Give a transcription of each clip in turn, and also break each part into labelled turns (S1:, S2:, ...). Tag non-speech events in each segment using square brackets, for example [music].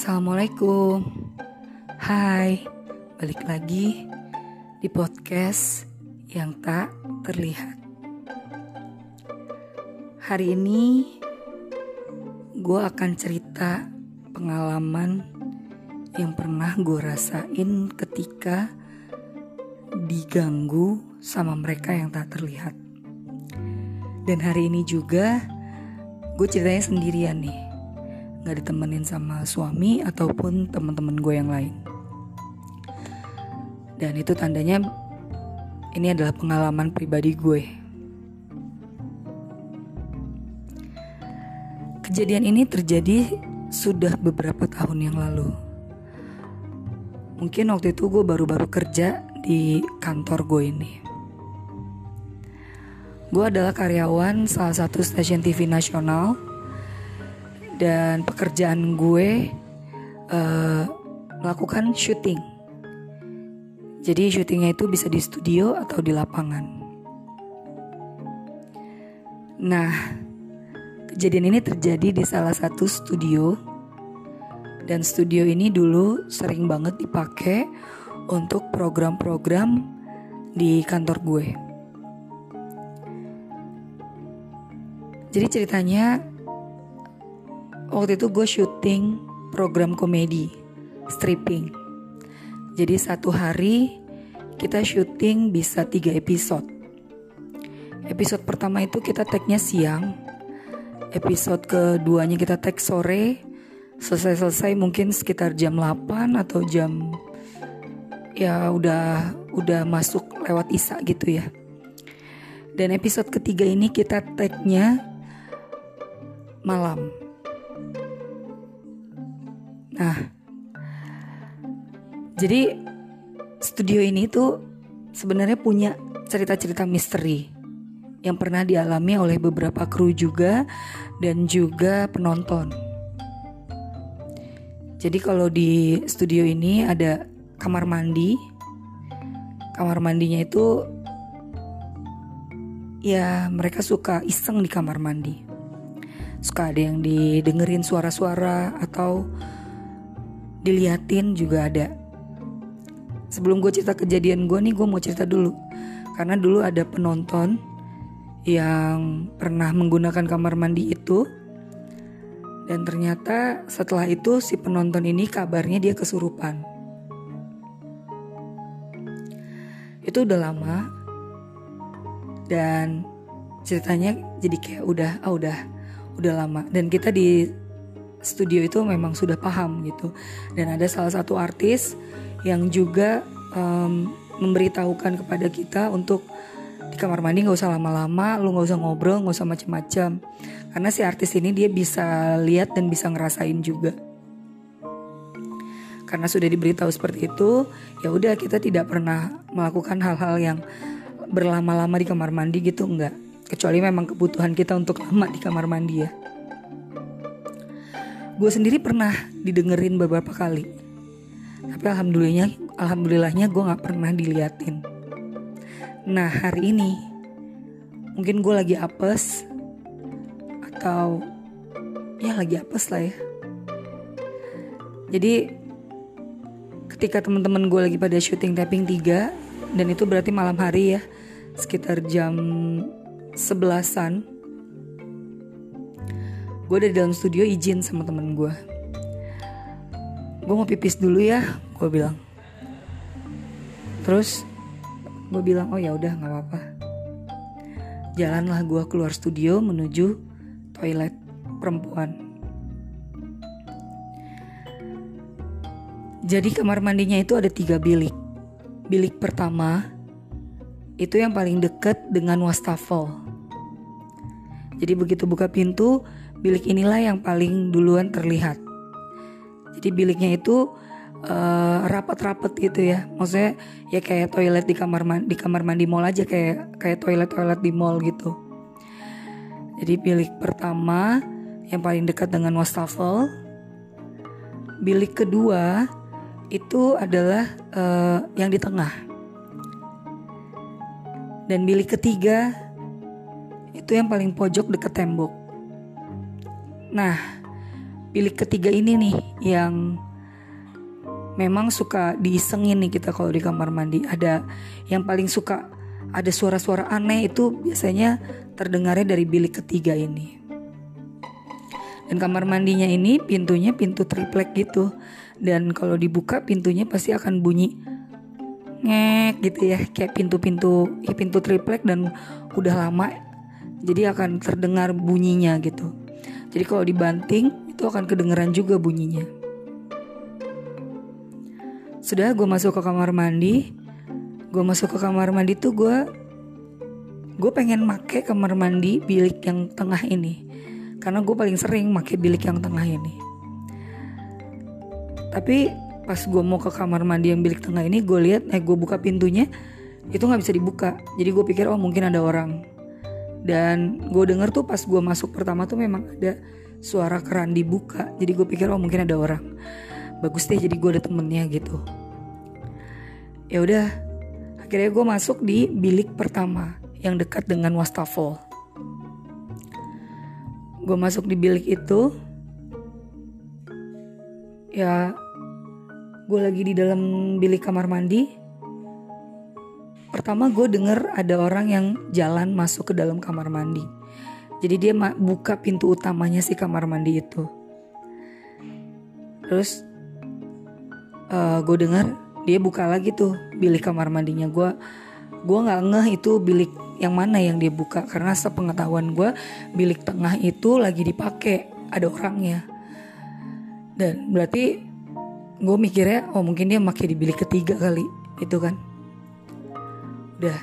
S1: Assalamualaikum. Hai Balik lagi Di podcast Yang tak terlihat. Hari ini Gue akan cerita Pengalaman Yang pernah gue rasain Ketika Diganggu Sama mereka yang tak terlihat. Dan hari ini juga Gue ceritanya sendirian nih nggak ditemenin sama suami ataupun teman-teman gue yang lain. Dan itu tandanya ini adalah pengalaman pribadi gue. Kejadian ini terjadi sudah beberapa tahun yang lalu. Mungkin waktu itu gue baru-baru kerja di kantor gue ini. Gue adalah karyawan salah satu stasiun TV nasional dan pekerjaan gue uh, melakukan syuting. Jadi syutingnya itu bisa di studio atau di lapangan. Nah, kejadian ini terjadi di salah satu studio dan studio ini dulu sering banget dipakai untuk program-program di kantor gue. Jadi ceritanya waktu itu gue syuting program komedi stripping. Jadi satu hari kita syuting bisa tiga episode. Episode pertama itu kita tagnya siang. Episode keduanya kita tag sore. Selesai-selesai mungkin sekitar jam 8 atau jam ya udah udah masuk lewat isa gitu ya. Dan episode ketiga ini kita tagnya malam Nah, jadi studio ini tuh sebenarnya punya cerita-cerita misteri yang pernah dialami oleh beberapa kru juga dan juga penonton. Jadi kalau di studio ini ada kamar mandi. Kamar mandinya itu ya mereka suka iseng di kamar mandi. Suka ada yang didengerin suara-suara atau diliatin juga ada. Sebelum gue cerita kejadian gue nih, gue mau cerita dulu. Karena dulu ada penonton yang pernah menggunakan kamar mandi itu. Dan ternyata setelah itu si penonton ini kabarnya dia kesurupan. Itu udah lama. Dan ceritanya jadi kayak udah, ah udah, udah lama. Dan kita di studio itu memang sudah paham gitu. Dan ada salah satu artis yang juga um, memberitahukan kepada kita untuk di kamar mandi nggak usah lama-lama lu nggak usah ngobrol nggak usah macem-macem. Karena si artis ini dia bisa lihat dan bisa ngerasain juga. Karena sudah diberitahu seperti itu ya udah kita tidak pernah melakukan hal-hal yang berlama-lama di kamar mandi gitu enggak kecuali memang kebutuhan kita untuk lama di kamar mandi ya gue sendiri pernah didengerin beberapa kali. Tapi alhamdulillahnya alhamdulillahnya gue nggak pernah diliatin. Nah hari ini mungkin gue lagi apes atau ya lagi apes lah ya. Jadi ketika teman-teman gue lagi pada syuting tapping 3 dan itu berarti malam hari ya sekitar jam sebelasan gue udah di dalam studio izin sama temen gue gue mau pipis dulu ya gue bilang. Terus gue bilang oh ya udah nggak apa-apa. Jalanlah gue keluar studio menuju toilet perempuan. Jadi kamar mandinya itu ada tiga bilik. Bilik pertama itu yang paling dekat dengan wastafel. Jadi begitu buka pintu bilik inilah yang paling duluan terlihat. Jadi biliknya itu uh, rapat-rapat gitu ya. Maksudnya ya kayak toilet di kamar mandi, di kamar mandi mall aja kayak kayak toilet-toilet di mall gitu. Jadi bilik pertama yang paling dekat dengan wastafel. Bilik kedua itu adalah uh, yang di tengah. Dan bilik ketiga itu yang paling pojok dekat tembok. Nah, bilik ketiga ini nih yang memang suka diisengin nih kita kalau di kamar mandi. Ada yang paling suka ada suara-suara aneh itu biasanya terdengarnya dari bilik ketiga ini. Dan kamar mandinya ini pintunya pintu triplek gitu. Dan kalau dibuka pintunya pasti akan bunyi ngek gitu ya kayak pintu-pintu pintu triplek dan udah lama jadi akan terdengar bunyinya gitu jadi kalau dibanting itu akan kedengeran juga bunyinya. Sudah gue masuk ke kamar mandi. Gue masuk ke kamar mandi tuh gue gue pengen make kamar mandi bilik yang tengah ini. Karena gue paling sering make bilik yang tengah ini. Tapi pas gue mau ke kamar mandi yang bilik tengah ini gue lihat eh gue buka pintunya itu nggak bisa dibuka. Jadi gue pikir oh mungkin ada orang dan gue denger tuh pas gue masuk pertama tuh memang ada suara keran dibuka. Jadi gue pikir oh mungkin ada orang. Bagus deh jadi gue ada temennya gitu. Ya udah akhirnya gue masuk di bilik pertama yang dekat dengan wastafel. Gue masuk di bilik itu. Ya gue lagi di dalam bilik kamar mandi pertama gue denger ada orang yang jalan masuk ke dalam kamar mandi. Jadi dia buka pintu utamanya si kamar mandi itu. Terus uh, gue denger dia buka lagi tuh bilik kamar mandinya. Gue gue nggak ngeh itu bilik yang mana yang dia buka. Karena sepengetahuan gue bilik tengah itu lagi dipakai ada orangnya. Dan berarti gue mikirnya oh mungkin dia makai di bilik ketiga kali itu kan udah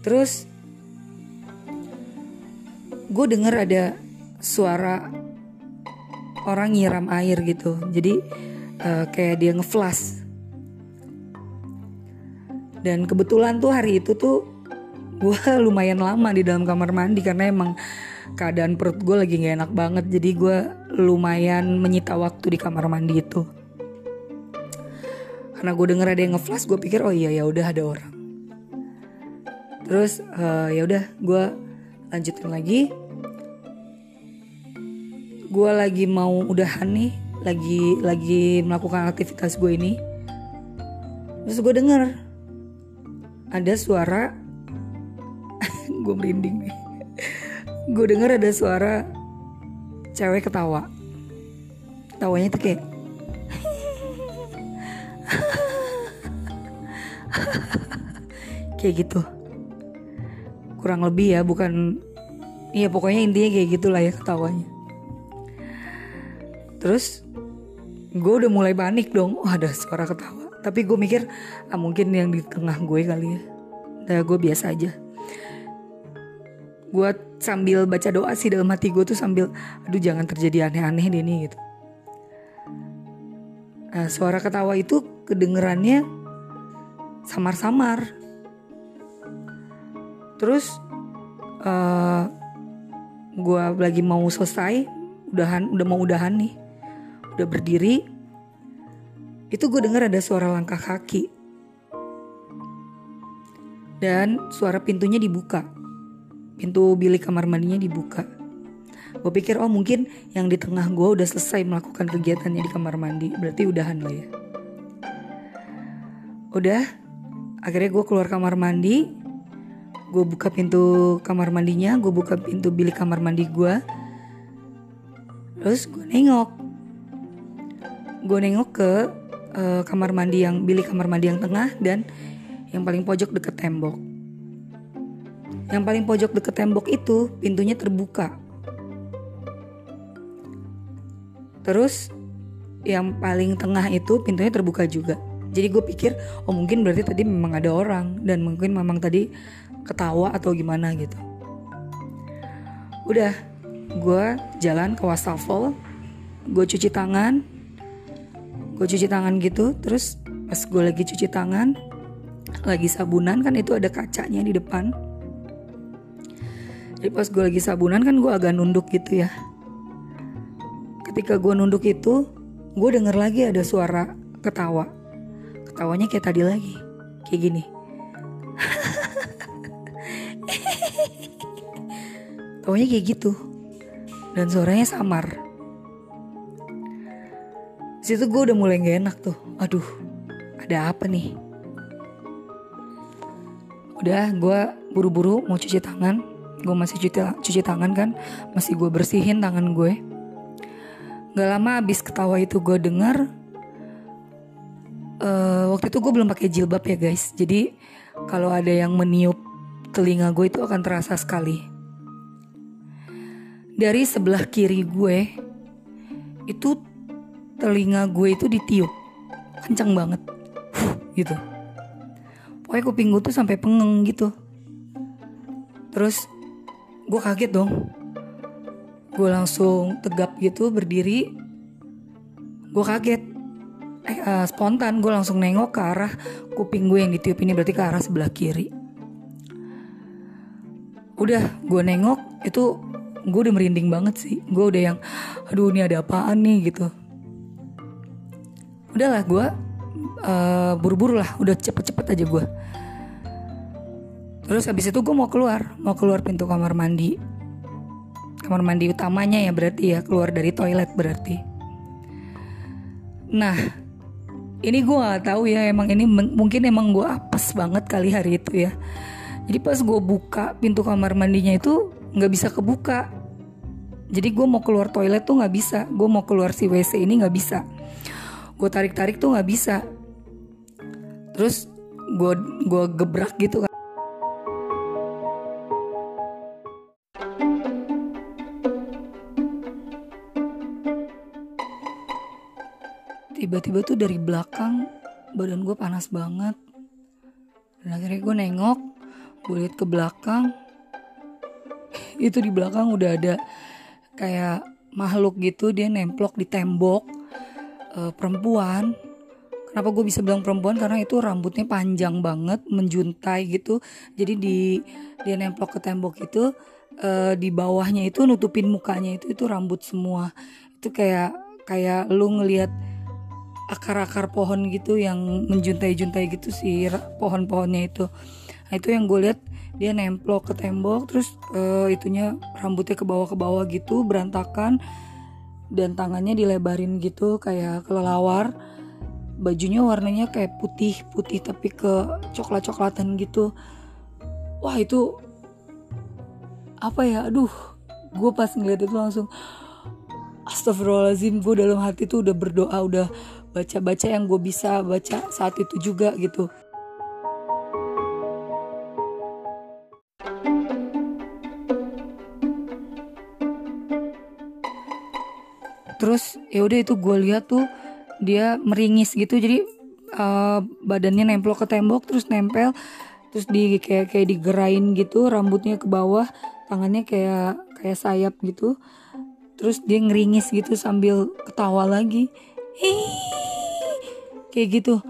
S1: terus gue denger ada suara orang nyiram air gitu. Jadi uh, kayak dia ngeflash. Dan kebetulan tuh hari itu tuh gue [laughs] lumayan lama di dalam kamar mandi karena emang keadaan perut gue lagi gak enak banget. Jadi gue lumayan menyita waktu di kamar mandi itu. Karena gue denger ada yang ngeflash gue pikir oh iya ya udah ada orang terus uh, ya udah gue lanjutin lagi. Gue lagi mau udahan nih lagi lagi melakukan aktivitas gue ini. Terus gue denger ada suara [laughs] gue merinding nih. Gue denger ada suara cewek ketawa. Tawanya tuh kayak [laughs] kayak gitu kurang lebih ya bukan iya pokoknya intinya kayak gitulah ya ketawanya. Terus gue udah mulai panik dong. Oh ada suara ketawa. Tapi gue mikir ah mungkin yang di tengah gue kali ya. Udah gue biasa aja. Gue sambil baca doa sih dalam hati gue tuh sambil aduh jangan terjadi aneh-aneh deh nih gitu. Nah suara ketawa itu kedengerannya samar-samar terus uh, eh, gue lagi mau selesai udahan udah mau udahan nih udah berdiri itu gue denger ada suara langkah kaki. Dan suara pintunya dibuka. Pintu bilik kamar mandinya dibuka. Gue pikir oh mungkin yang di tengah gue udah selesai melakukan kegiatannya di kamar mandi. Berarti udahan lah ya. Udah akhirnya gue keluar kamar mandi gue buka pintu kamar mandinya gue buka pintu bilik kamar mandi gue terus gue nengok. Gue nengok ke uh, kamar mandi yang bilik kamar mandi yang tengah dan yang paling pojok deket tembok. Yang paling pojok deket tembok itu pintunya terbuka. Terus yang paling tengah itu pintunya terbuka juga jadi gue pikir oh mungkin berarti tadi memang ada orang dan mungkin memang tadi ketawa atau gimana gitu. Udah gue jalan ke wastafel gue cuci tangan gue cuci tangan gitu terus pas gue lagi cuci tangan lagi sabunan kan itu ada kacanya di depan. Jadi pas gue lagi sabunan kan gue agak nunduk gitu ya. Ketika gue nunduk itu gue denger lagi ada suara ketawa ketawanya kayak tadi lagi. Kayak gini. Taunya kayak gitu. Dan suaranya samar. situ gue udah mulai gak enak tuh. Aduh ada apa nih? Udah gue buru-buru mau cuci tangan. Gue masih cuci cuci tangan kan? Masih gue bersihin tangan gue. Gak lama abis ketawa itu gue dengar uh, waktu itu gue belum pakai jilbab ya guys. Jadi kalau ada yang meniup telinga gue itu akan terasa sekali. Dari sebelah kiri gue itu telinga gue itu ditiup. Kencang banget. Gitu. Pokoknya kuping gue tuh sampai pengeng gitu. Terus gue kaget dong. Gue langsung tegap gitu berdiri. Gue kaget eh, uh, spontan gue langsung nengok ke arah kuping gue yang ditiup ini berarti ke arah sebelah kiri. Udah gue nengok itu gue udah merinding banget sih. Gue udah yang aduh ini ada apaan nih? gitu. Udahlah gue uh, buru-buru lah udah cepet-cepet aja gue terus habis itu gue mau keluar mau keluar pintu kamar mandi. Kamar mandi utamanya ya berarti ya keluar dari toilet berarti. Nah ini gue gak tahu ya emang ini mungkin emang gue apes banget kali hari itu ya. Jadi pas gue buka pintu kamar mandinya itu nggak bisa kebuka. Jadi gue mau keluar toilet tuh nggak bisa gue mau keluar si wc ini nggak bisa. Gue tarik tarik tuh nggak bisa. Terus gue gue gebrak gitu kan tiba-tiba tuh dari belakang badan gue panas banget. Dan akhirnya gue nengok gue lihat ke belakang. [laughs] Itu di belakang udah ada kayak makhluk gitu dia nemplok di tembok uh, perempuan. Kenapa gue bisa bilang perempuan? Karena itu rambutnya panjang banget menjuntai gitu. Jadi di dia nemplok ke tembok itu uh, di bawahnya itu nutupin mukanya itu itu rambut semua. Itu kayak kayak lu ngelihat akar-akar pohon gitu yang menjuntai-juntai gitu sih pohon-pohonnya itu. Nah itu yang gue lihat dia nemplok ke tembok terus uh, itunya rambutnya ke bawah ke bawah gitu berantakan dan tangannya dilebarin gitu kayak kelelawar. Bajunya warnanya kayak putih putih tapi ke coklat coklatan gitu. Wah itu apa ya? Aduh gue pas ngeliat itu langsung Astagfirullahaladzim gue dalam hati tuh udah berdoa udah baca-baca yang gue bisa baca saat itu juga gitu. Terus ya udah itu gue lihat tuh dia meringis gitu. Jadi uh, badannya nempel ke tembok terus nempel terus di kayak kayak digerain gitu rambutnya ke bawah tangannya kayak kayak sayap gitu. Terus dia ngeringis gitu sambil ketawa lagi Hii, kayak gitu.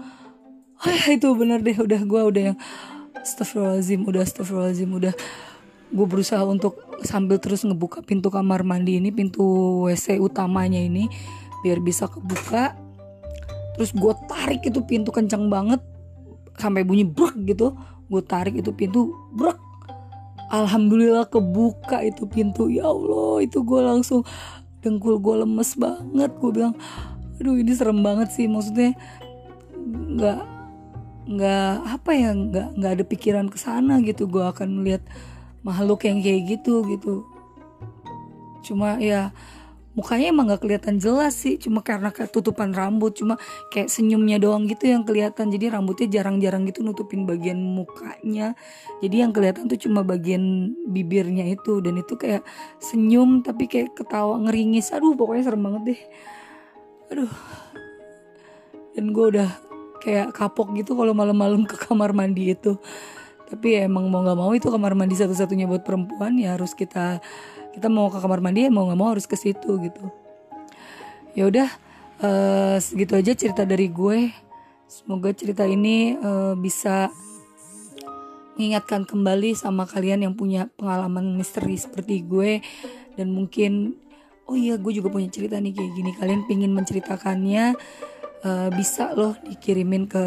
S1: Wah itu bener deh. Udah gue udah yang Astagfirullahaladzim udah Astagfirullahaladzim udah. Gue berusaha untuk sambil terus ngebuka pintu kamar mandi ini pintu WC utamanya ini biar bisa kebuka. Terus gue tarik itu pintu kencang banget sampai bunyi brek gitu. Gue tarik itu pintu brek alhamdulillah kebuka itu pintu. Ya Allah itu gue langsung dengkul gue lemes banget. Gue bilang aduh ini serem banget sih maksudnya nggak nggak apa ya nggak nggak ada pikiran ke sana gitu. Gue akan melihat makhluk yang kayak gitu gitu. Cuma ya mukanya emang gak kelihatan jelas sih. Cuma karena ketutupan rambut cuma kayak senyumnya doang gitu yang kelihatan. Jadi rambutnya jarang-jarang gitu nutupin bagian mukanya. Jadi yang kelihatan tuh cuma bagian bibirnya itu. Dan itu kayak senyum tapi kayak ketawa ngeringis. Aduh pokoknya serem banget deh aduh. Dan gue udah kayak kapok gitu kalau malam-malam ke kamar mandi itu. Tapi ya emang mau nggak mau itu kamar mandi satu-satunya buat perempuan ya harus kita kita mau ke kamar mandi ya mau nggak mau harus ke situ gitu. Ya udah uh, segitu aja cerita dari gue. Semoga cerita ini uh, bisa mengingatkan kembali sama kalian yang punya pengalaman misteri seperti gue. Dan mungkin oh iya gue juga punya cerita nih kayak gini. Kalian pingin menceritakannya uh, bisa loh dikirimin ke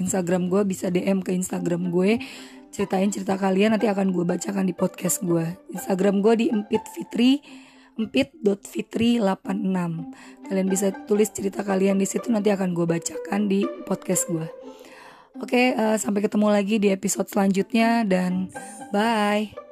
S1: Instagram gue bisa DM ke Instagram gue. Ceritain cerita kalian nanti akan gue bacakan di podcast gue Instagram gue di empit fitri empit.fitri86 kalian bisa tulis cerita kalian di situ nanti akan gue bacakan di podcast gue oke uh, sampai ketemu lagi di episode selanjutnya dan bye